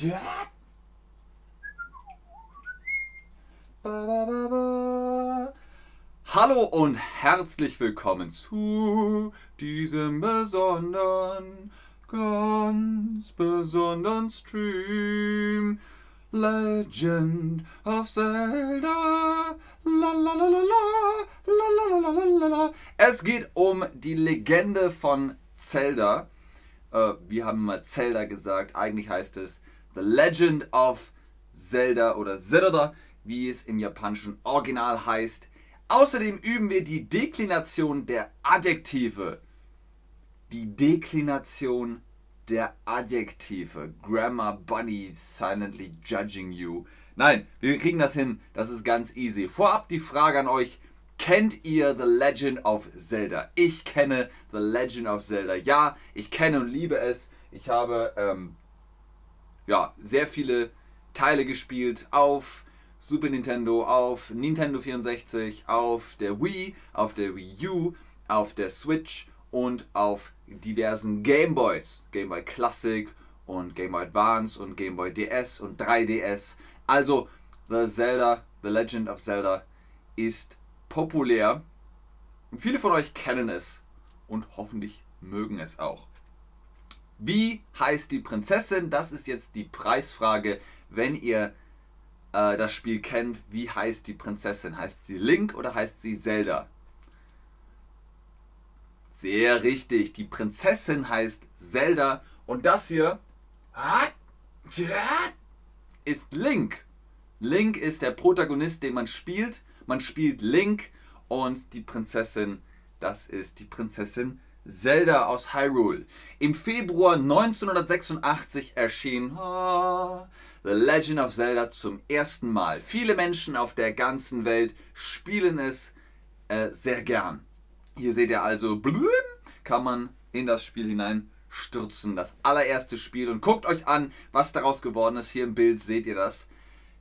Ja. Ba, ba, ba. Hallo und herzlich willkommen zu diesem besonderen, ganz besonderen Stream. Legend of Zelda. Es geht um die Legende von Zelda. Äh, wir haben mal Zelda gesagt. Eigentlich heißt es The Legend of Zelda oder Zelda, wie es im japanischen Original heißt. Außerdem üben wir die Deklination der Adjektive. Die Deklination der Adjektive. Grammar Bunny silently judging you. Nein, wir kriegen das hin. Das ist ganz easy. Vorab die Frage an euch. Kennt ihr The Legend of Zelda? Ich kenne The Legend of Zelda. Ja, ich kenne und liebe es. Ich habe ähm, ja, sehr viele Teile gespielt auf Super Nintendo, auf Nintendo 64, auf der Wii, auf der Wii U, auf der Switch und auf diversen Game Boys. Game Boy Classic und Game Boy Advance und Game Boy DS und 3DS. Also The Zelda, The Legend of Zelda ist populär. Und viele von euch kennen es und hoffentlich mögen es auch. Wie heißt die Prinzessin? Das ist jetzt die Preisfrage. Wenn ihr äh, das Spiel kennt, wie heißt die Prinzessin? Heißt sie Link oder heißt sie Zelda? Sehr richtig. Die Prinzessin heißt Zelda und das hier ist Link. Link ist der Protagonist, den man spielt man spielt Link und die Prinzessin, das ist die Prinzessin Zelda aus Hyrule. Im Februar 1986 erschien oh, The Legend of Zelda zum ersten Mal. Viele Menschen auf der ganzen Welt spielen es äh, sehr gern. Hier seht ihr also, blüm, kann man in das Spiel hinein stürzen. Das allererste Spiel. Und guckt euch an, was daraus geworden ist. Hier im Bild seht ihr das.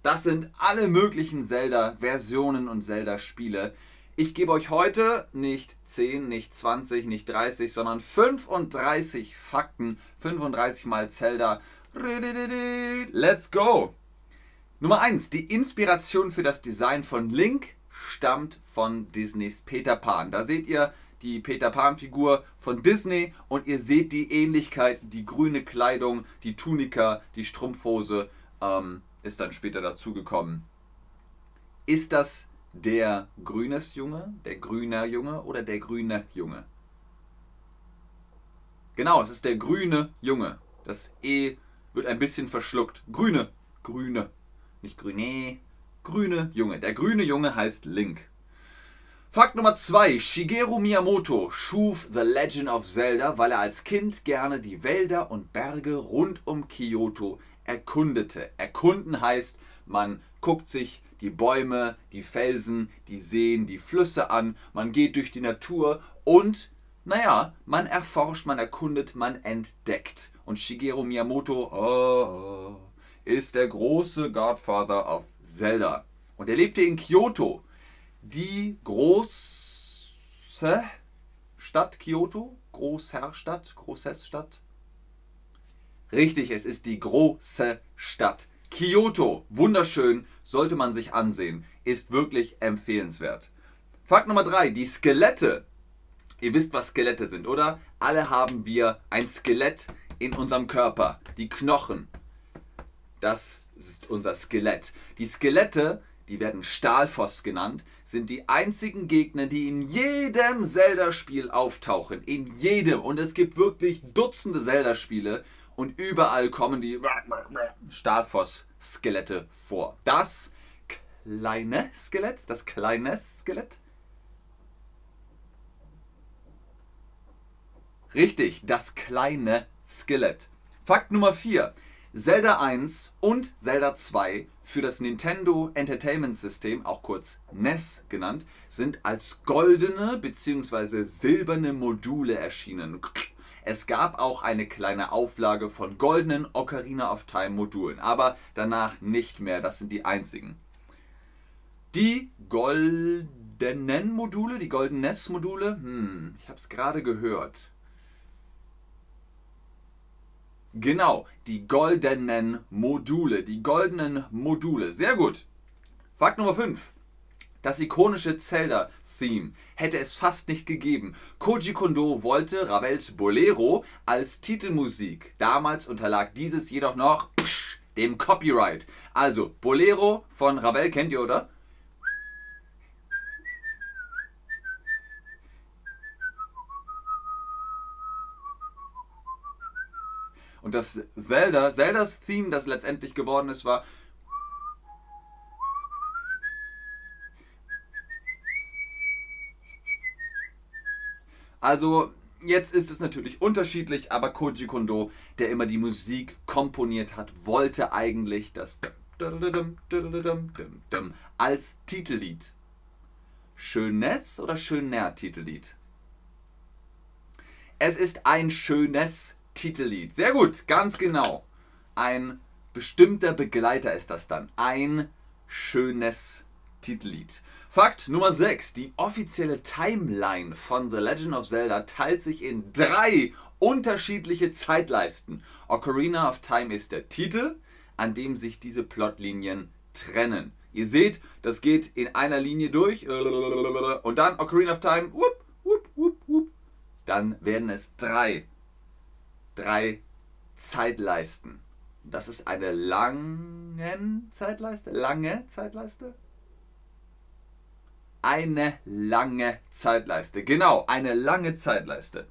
Das sind alle möglichen Zelda-Versionen und Zelda-Spiele. Ich gebe euch heute nicht 10, nicht 20, nicht 30, sondern 35 Fakten. 35 mal Zelda. Let's go! Nummer 1. Die Inspiration für das Design von Link stammt von Disneys Peter Pan. Da seht ihr die Peter Pan-Figur von Disney und ihr seht die Ähnlichkeit, die grüne Kleidung, die Tunika, die Strumpfhose. Ähm, ist dann später dazugekommen. Ist das der grünes Junge, der grüner Junge oder der grüne Junge? Genau, es ist der grüne Junge. Das E wird ein bisschen verschluckt. Grüne, grüne, nicht grüne, grüne Junge. Der grüne Junge heißt Link. Fakt Nummer 2. Shigeru Miyamoto schuf The Legend of Zelda, weil er als Kind gerne die Wälder und Berge rund um Kyoto erkundete. Erkunden heißt, man guckt sich die Bäume, die Felsen, die Seen, die Flüsse an, man geht durch die Natur und, naja, man erforscht, man erkundet, man entdeckt. Und Shigeru Miyamoto oh, ist der große Godfather of Zelda. Und er lebte in Kyoto, die große Stadt Kyoto, Großherrstadt, Großestadt, Richtig, es ist die große Stadt. Kyoto, wunderschön, sollte man sich ansehen, ist wirklich empfehlenswert. Fakt Nummer 3, die Skelette. Ihr wisst, was Skelette sind, oder? Alle haben wir ein Skelett in unserem Körper, die Knochen. Das ist unser Skelett. Die Skelette, die werden Stahlfoss genannt, sind die einzigen Gegner, die in jedem Zelda-Spiel auftauchen. In jedem. Und es gibt wirklich Dutzende Zelda-Spiele, und überall kommen die Stahlfoss-Skelette vor. Das kleine Skelett, das kleine Skelett. Richtig, das kleine Skelett. Fakt Nummer 4. Zelda 1 und Zelda 2 für das Nintendo Entertainment System, auch kurz NES genannt, sind als goldene bzw. silberne Module erschienen. Es gab auch eine kleine Auflage von goldenen Ocarina of Time Modulen, aber danach nicht mehr. Das sind die einzigen. Die goldenen Module, die goldenen NES-Module, hm, ich habe es gerade gehört. Genau, die goldenen Module. Die goldenen Module. Sehr gut. Fakt Nummer 5. Das ikonische Zelda-Theme hätte es fast nicht gegeben. Koji Kondo wollte Ravels Bolero als Titelmusik. Damals unterlag dieses jedoch noch dem Copyright. Also, Bolero von Ravel kennt ihr, oder? Und das Zelda, Zeldas Theme, das letztendlich geworden ist, war Also jetzt ist es natürlich unterschiedlich, aber Koji Kondo, der immer die Musik komponiert hat, wollte eigentlich das als Titellied. Schönes oder schöner Titellied? Es ist ein schönes Titellied. Sehr gut, ganz genau. Ein bestimmter Begleiter ist das dann. Ein schönes Titellied. Fakt Nummer 6. Die offizielle Timeline von The Legend of Zelda teilt sich in drei unterschiedliche Zeitleisten. Ocarina of Time ist der Titel, an dem sich diese Plotlinien trennen. Ihr seht, das geht in einer Linie durch und dann Ocarina of Time, whoop, whoop, whoop, whoop. dann werden es drei, drei Zeitleisten. Das ist eine lange Zeitleiste, lange Zeitleiste eine lange Zeitleiste. Genau, eine lange Zeitleiste.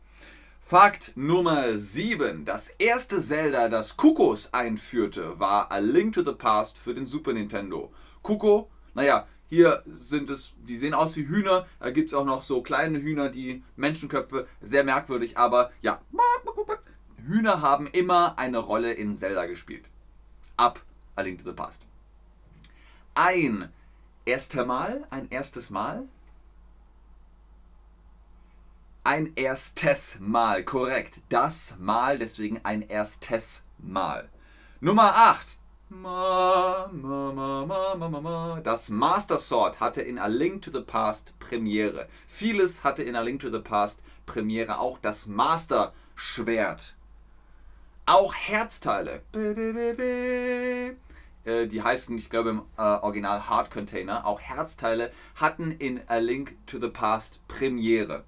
Fakt Nummer 7. Das erste Zelda, das Kukos einführte, war A Link to the Past für den Super Nintendo. Kuko, naja, hier sind es, die sehen aus wie Hühner. Da gibt es auch noch so kleine Hühner, die Menschenköpfe, sehr merkwürdig, aber ja, Hühner haben immer eine Rolle in Zelda gespielt. Ab A Link to the Past. Ein Erster Mal, ein erstes Mal. Ein erstes Mal, korrekt. Das Mal, deswegen ein erstes Mal. Nummer 8. Das Master Sword hatte in A Link to the Past Premiere. Vieles hatte in A Link to the Past Premiere. Auch das Master Schwert. Auch Herzteile. Äh, die heißen, ich glaube im äh, Original Hard Container, auch Herzteile, hatten in A Link to the Past Premiere.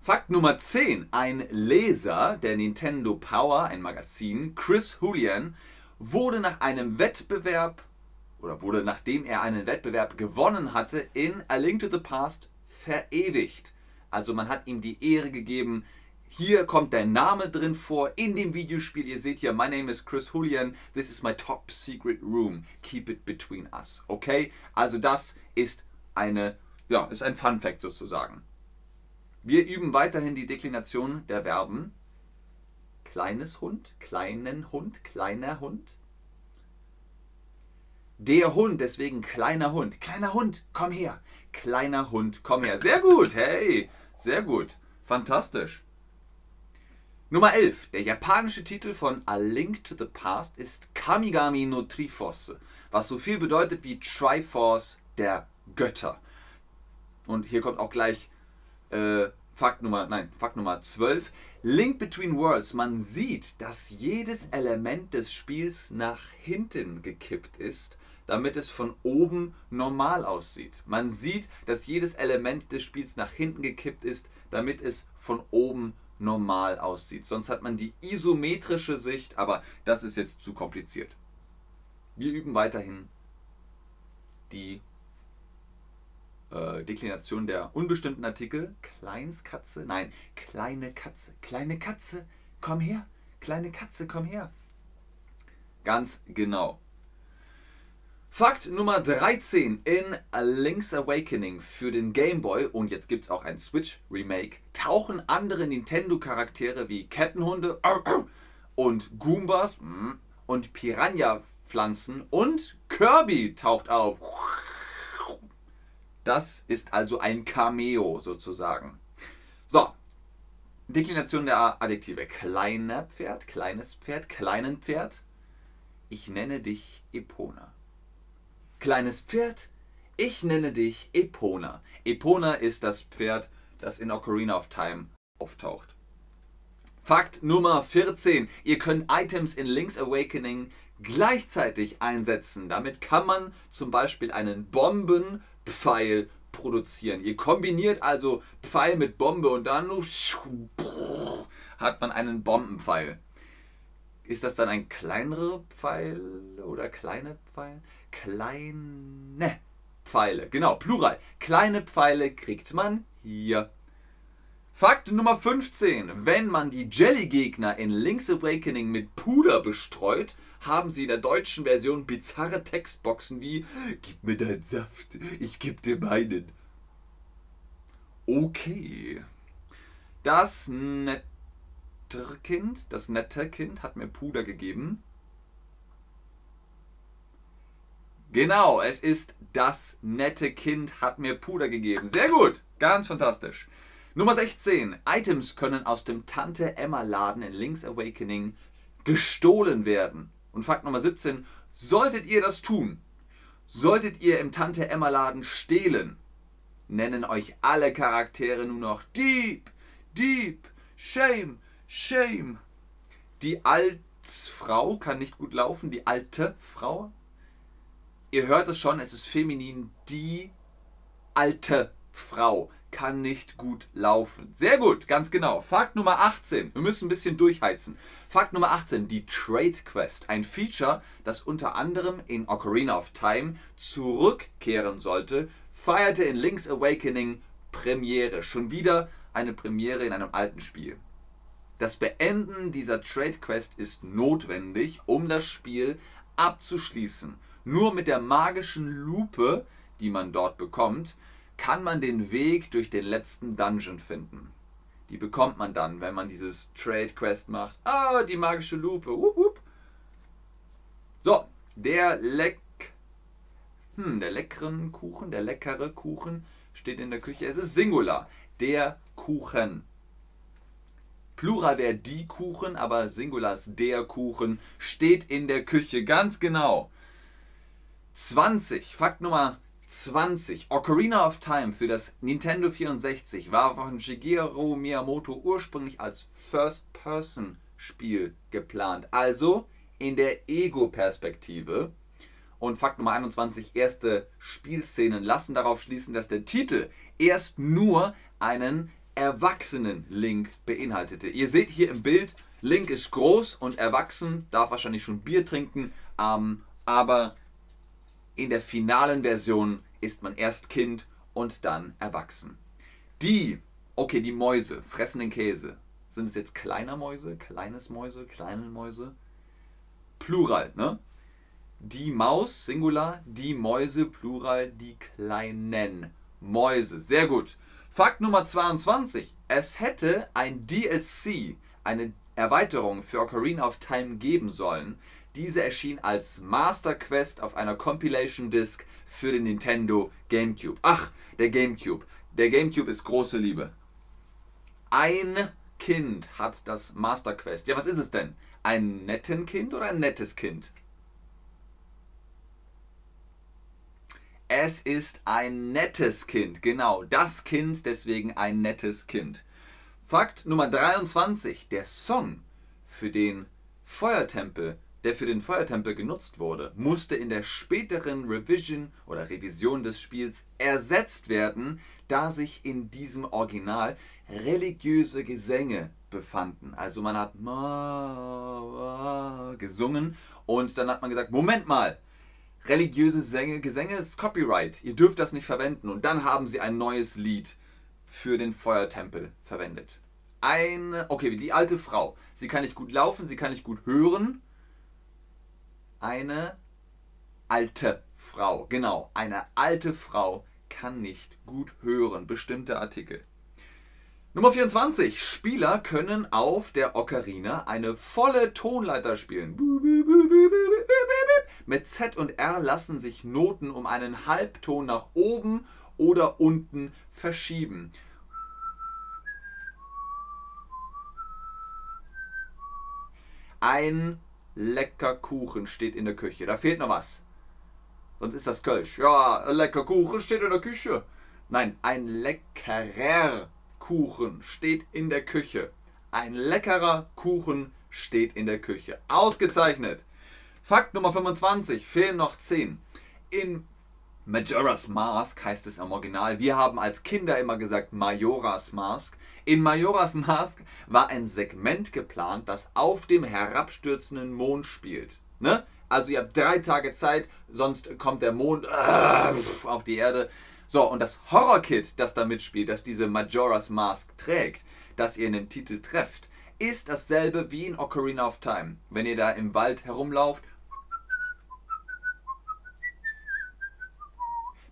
Fakt Nummer 10. Ein Leser der Nintendo Power, ein Magazin, Chris Julian, wurde nach einem Wettbewerb oder wurde nachdem er einen Wettbewerb gewonnen hatte, in A Link to the Past verewigt. Also man hat ihm die Ehre gegeben, hier kommt der Name drin vor in dem Videospiel. Ihr seht hier, my name is Chris Julian. This is my top secret room. Keep it between us. Okay? Also das ist eine, ja, ist ein Fun Fact sozusagen. Wir üben weiterhin die Deklination der Verben. Kleines Hund, kleinen Hund, kleiner Hund. Der Hund, deswegen kleiner Hund. Kleiner Hund, komm her. Kleiner Hund, komm her. Sehr gut, hey, sehr gut. Fantastisch. Nummer 11. Der japanische Titel von A Link to the Past ist Kamigami no Triforce, was so viel bedeutet wie Triforce der Götter. Und hier kommt auch gleich äh, Fakt Nummer, nein, Fakt Nummer 12. Link Between Worlds. Man sieht, dass jedes Element des Spiels nach hinten gekippt ist, damit es von oben normal aussieht. Man sieht, dass jedes Element des Spiels nach hinten gekippt ist, damit es von oben normal aussieht. Sonst hat man die isometrische Sicht, aber das ist jetzt zu kompliziert. Wir üben weiterhin die äh, Deklination der unbestimmten Artikel. Kleinskatze, nein, kleine Katze, kleine Katze, komm her, kleine Katze, komm her. Ganz genau. Fakt Nummer 13 in A Link's Awakening für den Game Boy und jetzt gibt es auch ein Switch Remake, tauchen andere Nintendo-Charaktere wie Kettenhunde und Goombas mm, und Piranha-Pflanzen und Kirby taucht auf. Das ist also ein Cameo sozusagen. So, Deklination der Adjektive. Kleiner Pferd, kleines Pferd, kleinen Pferd. Ich nenne dich Epona. Kleines Pferd, ich nenne dich Epona. Epona ist das Pferd, das in Ocarina of Time auftaucht. Fakt Nummer 14. Ihr könnt Items in Link's Awakening gleichzeitig einsetzen. Damit kann man zum Beispiel einen Bombenpfeil produzieren. Ihr kombiniert also Pfeil mit Bombe und dann hat man einen Bombenpfeil. Ist das dann ein kleinerer Pfeil oder kleine Pfeil? Kleine Pfeile, genau, Plural. Kleine Pfeile kriegt man hier. Fakt Nummer 15. Wenn man die Jelly-Gegner in Link's Awakening mit Puder bestreut, haben sie in der deutschen Version bizarre Textboxen wie Gib mir deinen Saft, ich geb dir meinen. Okay. Das nette Kind, das nette Kind hat mir Puder gegeben. Genau, es ist das nette Kind hat mir Puder gegeben. Sehr gut, ganz fantastisch. Nummer 16. Items können aus dem Tante Emma Laden in Link's Awakening gestohlen werden. Und Fakt Nummer 17. Solltet ihr das tun, solltet ihr im Tante Emma Laden stehlen, nennen euch alle Charaktere nur noch Dieb, Dieb, Shame, Shame. Die Altsfrau kann nicht gut laufen, die alte Frau. Ihr hört es schon, es ist feminin, die alte Frau kann nicht gut laufen. Sehr gut, ganz genau. Fakt Nummer 18. Wir müssen ein bisschen durchheizen. Fakt Nummer 18. Die Trade Quest. Ein Feature, das unter anderem in Ocarina of Time zurückkehren sollte, feierte in Link's Awakening Premiere. Schon wieder eine Premiere in einem alten Spiel. Das Beenden dieser Trade Quest ist notwendig, um das Spiel abzuschließen. Nur mit der magischen Lupe, die man dort bekommt, kann man den Weg durch den letzten Dungeon finden. Die bekommt man dann, wenn man dieses Trade Quest macht. Ah, die magische Lupe. Wupp, wupp. So, der leck hm, der leckeren Kuchen, der leckere Kuchen steht in der Küche. Es ist Singular. Der Kuchen. Plural wäre die Kuchen, aber Singular ist der Kuchen. Steht in der Küche, ganz genau. 20. Fakt Nummer 20. Ocarina of Time für das Nintendo 64 war von Shigeru Miyamoto ursprünglich als First-Person-Spiel geplant, also in der Ego-Perspektive. Und Fakt Nummer 21, erste Spielszenen lassen darauf schließen, dass der Titel erst nur einen erwachsenen Link beinhaltete. Ihr seht hier im Bild, Link ist groß und erwachsen, darf wahrscheinlich schon Bier trinken, ähm, aber in der finalen Version ist man erst Kind und dann erwachsen. Die, okay, die Mäuse fressen den Käse. Sind es jetzt kleiner Mäuse, kleines Mäuse, kleine Mäuse? Plural, ne? Die Maus, Singular, die Mäuse, Plural, die kleinen Mäuse. Sehr gut. Fakt Nummer 22. Es hätte ein DLC, eine Erweiterung für Ocarina of Time geben sollen, diese erschien als Master Quest auf einer Compilation Disc für den Nintendo GameCube. Ach, der GameCube. Der GameCube ist große Liebe. Ein Kind hat das Master Quest. Ja, was ist es denn? Ein netten Kind oder ein nettes Kind? Es ist ein nettes Kind, genau. Das Kind, deswegen ein nettes Kind. Fakt Nummer 23. Der Song für den Feuertempel der für den Feuertempel genutzt wurde, musste in der späteren Revision oder Revision des Spiels ersetzt werden, da sich in diesem Original religiöse Gesänge befanden. Also man hat gesungen und dann hat man gesagt, Moment mal, religiöse Gesänge, Gesänge ist Copyright, ihr dürft das nicht verwenden. Und dann haben sie ein neues Lied für den Feuertempel verwendet. Eine, okay, die alte Frau, sie kann nicht gut laufen, sie kann nicht gut hören, eine alte Frau. Genau, eine alte Frau kann nicht gut hören. Bestimmte Artikel. Nummer 24. Spieler können auf der Ocarina eine volle Tonleiter spielen. Mit Z und R lassen sich Noten um einen Halbton nach oben oder unten verschieben. Ein lecker Kuchen steht in der Küche. Da fehlt noch was. Sonst ist das Kölsch. Ja, lecker Kuchen steht in der Küche. Nein, ein leckerer Kuchen steht in der Küche. Ein leckerer Kuchen steht in der Küche. Ausgezeichnet. Fakt Nummer 25. Fehlen noch 10. In Majora's Mask heißt es im Original. Wir haben als Kinder immer gesagt Majora's Mask. In Majora's Mask war ein Segment geplant, das auf dem herabstürzenden Mond spielt. Ne? Also ihr habt drei Tage Zeit, sonst kommt der Mond äh, auf die Erde. So, und das Horror-Kit, das da mitspielt, das diese Majora's Mask trägt, das ihr in dem Titel trefft, ist dasselbe wie in Ocarina of Time. Wenn ihr da im Wald herumlauft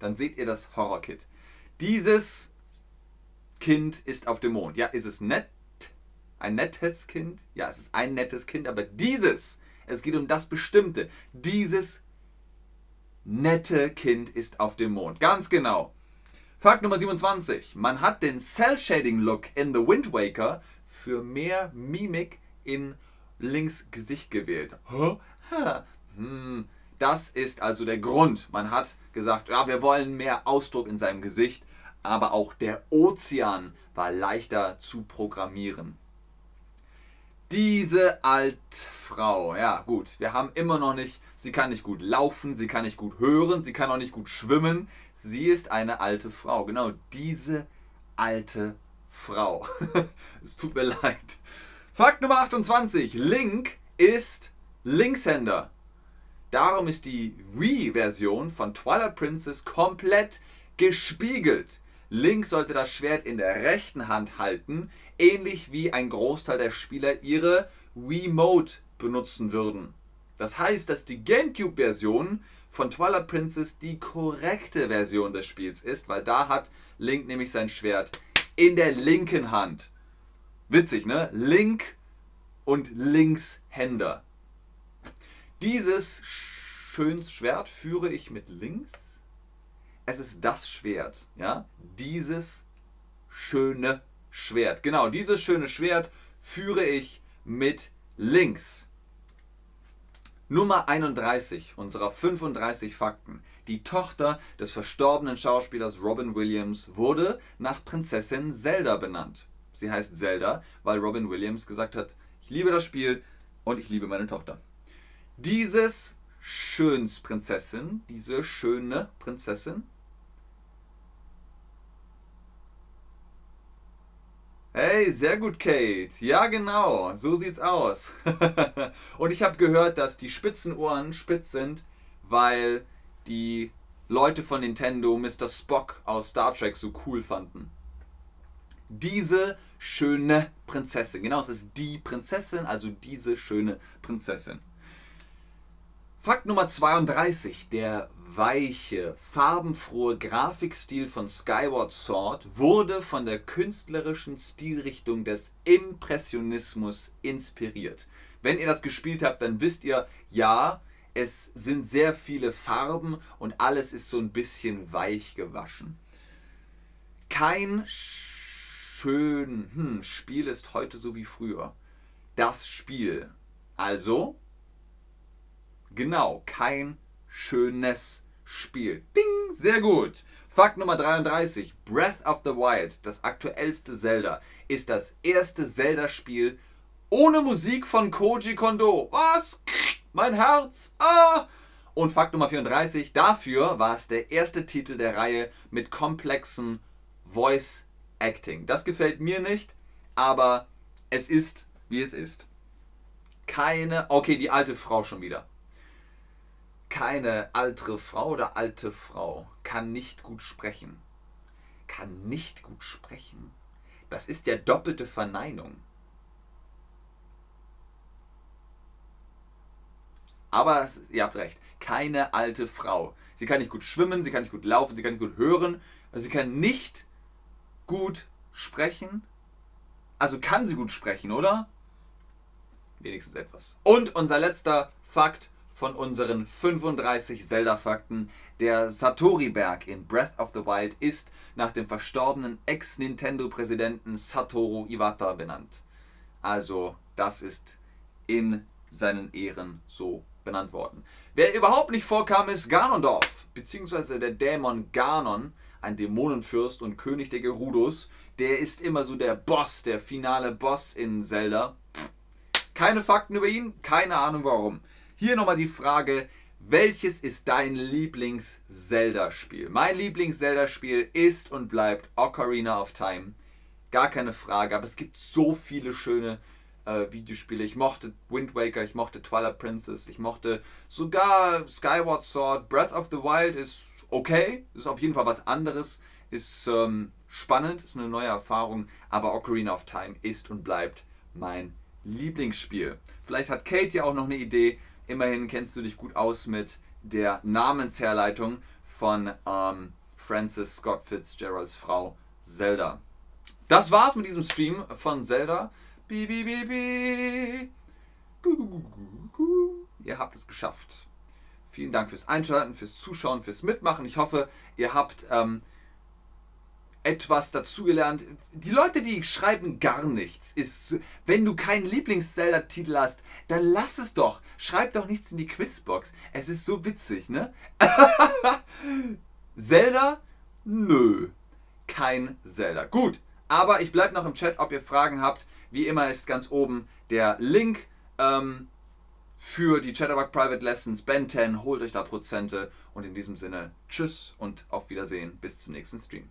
dann seht ihr das Horror-Kit. Dieses Kind ist auf dem Mond. Ja, ist es nett? Ein nettes Kind? Ja, es ist ein nettes Kind, aber dieses, es geht um das Bestimmte. Dieses nette Kind ist auf dem Mond. Ganz genau. Fakt Nummer 27. Man hat den Cell-Shading-Look in The Wind Waker für mehr Mimik in Links Gesicht gewählt. Huh? Hm. Das ist also der Grund. Man hat gesagt, ja, wir wollen mehr Ausdruck in seinem Gesicht, aber auch der Ozean war leichter zu programmieren. Diese Altfrau, ja gut, wir haben immer noch nicht, sie kann nicht gut laufen, sie kann nicht gut hören, sie kann auch nicht gut schwimmen. Sie ist eine alte Frau. Genau diese alte Frau. es tut mir leid. Fakt Nummer 28. Link ist Linkshänder. Darum ist die Wii-Version von Twilight Princess komplett gespiegelt. Link sollte das Schwert in der rechten Hand halten, ähnlich wie ein Großteil der Spieler ihre Wii Mode benutzen würden. Das heißt, dass die GameCube-Version von Twilight Princess die korrekte Version des Spiels ist, weil da hat Link nämlich sein Schwert in der linken Hand. Witzig, ne? Link und Linkshänder. Dieses schönes Schwert führe ich mit links. Es ist das Schwert, ja? Dieses schöne Schwert. Genau, dieses schöne Schwert führe ich mit links. Nummer 31 unserer 35 Fakten. Die Tochter des verstorbenen Schauspielers Robin Williams wurde nach Prinzessin Zelda benannt. Sie heißt Zelda, weil Robin Williams gesagt hat, ich liebe das Spiel und ich liebe meine Tochter. Dieses Schönsprinzessin, diese schöne Prinzessin, Hey, sehr gut, Kate. Ja, genau. So sieht's aus. und ich habe gehört, dass die Spitzenohren spitz sind, weil die Leute von Nintendo Mr. Spock aus Star Trek so cool fanden. Diese schöne Prinzessin. Genau, es ist die Prinzessin, also diese schöne Prinzessin. Fakt Nummer 32. Der weiche, farbenfrohe Grafikstil von Skyward Sword wurde von der künstlerischen Stilrichtung des Impressionismus inspiriert. Wenn ihr das gespielt habt, dann wisst ihr, ja, es sind sehr viele Farben und alles ist so ein bisschen weich gewaschen. Kein schön hm, Spiel ist heute so wie früher. Das Spiel. Also Genau, kein schönes Spiel. Bing, sehr gut. Fakt Nummer 33. Breath of the Wild, das aktuellste Zelda, ist das erste Zelda-Spiel ohne Musik von Koji Kondo. Was? Mein Herz. Ah! Und Fakt Nummer 34. Dafür war es der erste Titel der Reihe mit komplexem Voice Acting. Das gefällt mir nicht, aber es ist, wie es ist. Keine. Okay, die alte Frau schon wieder keine ältere Frau oder alte Frau kann nicht gut sprechen. Kann nicht gut sprechen. Das ist ja doppelte Verneinung. Aber ihr habt recht, keine alte Frau. Sie kann nicht gut schwimmen, sie kann nicht gut laufen, sie kann nicht gut hören, sie kann nicht gut sprechen. Also kann sie gut sprechen, oder? Wenigstens etwas. Und unser letzter Fakt von unseren 35 Zelda-Fakten. Der Satori-Berg in Breath of the Wild ist nach dem verstorbenen Ex-Nintendo-Präsidenten Satoru Iwata benannt. Also, das ist in seinen Ehren so benannt worden. Wer überhaupt nicht vorkam, ist Ganondorf, beziehungsweise der Dämon Ganon, ein Dämonenfürst und König der Gerudos. Der ist immer so der Boss, der finale Boss in Zelda. Keine Fakten über ihn, keine Ahnung warum. Hier nochmal die Frage, welches ist dein Lieblings-Zelda-Spiel? Mein Lieblings-Zelda-Spiel ist und bleibt Ocarina of Time. Gar keine Frage, aber es gibt so viele schöne äh, Videospiele. Ich mochte Wind Waker, ich mochte Twilight Princess, ich mochte sogar Skyward Sword. Breath of the Wild ist okay, ist auf jeden Fall was anderes, ist ähm, spannend, ist eine neue Erfahrung, aber Ocarina of Time ist und bleibt mein Lieblingsspiel. Vielleicht hat Kate ja auch noch eine Idee. Immerhin kennst du dich gut aus mit der Namensherleitung von ähm, Francis Scott Fitzgeralds Frau Zelda. Das war's mit diesem Stream von Zelda. Bi, bi, bi, bi. Ihr habt es geschafft. Vielen Dank fürs Einschalten, fürs Zuschauen, fürs Mitmachen. Ich hoffe, ihr habt ähm, etwas dazugelernt. Die Leute, die schreiben gar nichts, ist, wenn du keinen Lieblings-Zelda-Titel hast, dann lass es doch. Schreib doch nichts in die Quizbox. Es ist so witzig, ne? Zelda? Nö. Kein Zelda. Gut, aber ich bleibe noch im Chat, ob ihr Fragen habt. Wie immer ist ganz oben der Link ähm, für die Chatterbug Private Lessons. Ben 10, holt euch da Prozente. Und in diesem Sinne, tschüss und auf Wiedersehen. Bis zum nächsten Stream.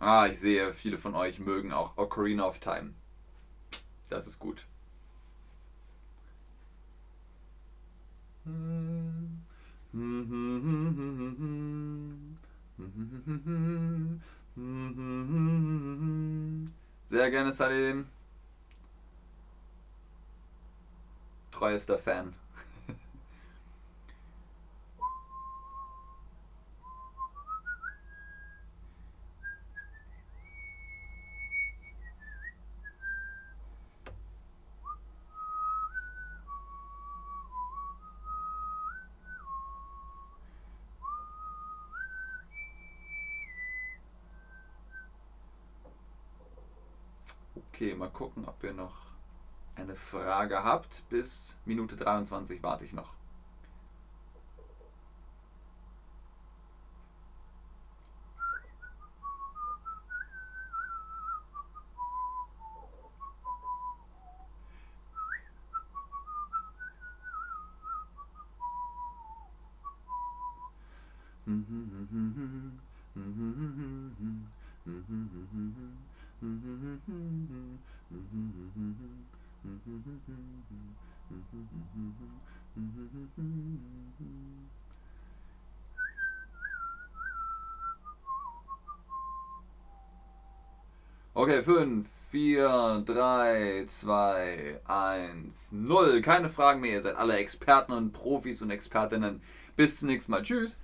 Ah, ich sehe, viele von euch mögen auch Ocarina of Time. Das ist gut. Sehr gerne, Salim. Treuester Fan. Okay, mal gucken, ob ihr noch eine Frage habt. Bis Minute 23 warte ich noch. Okay, 5, 4, 3, 2, 1, 0. Keine Fragen mehr. Ihr seid alle Experten und Profis und Expertinnen. Bis zum nächsten Mal. Tschüss.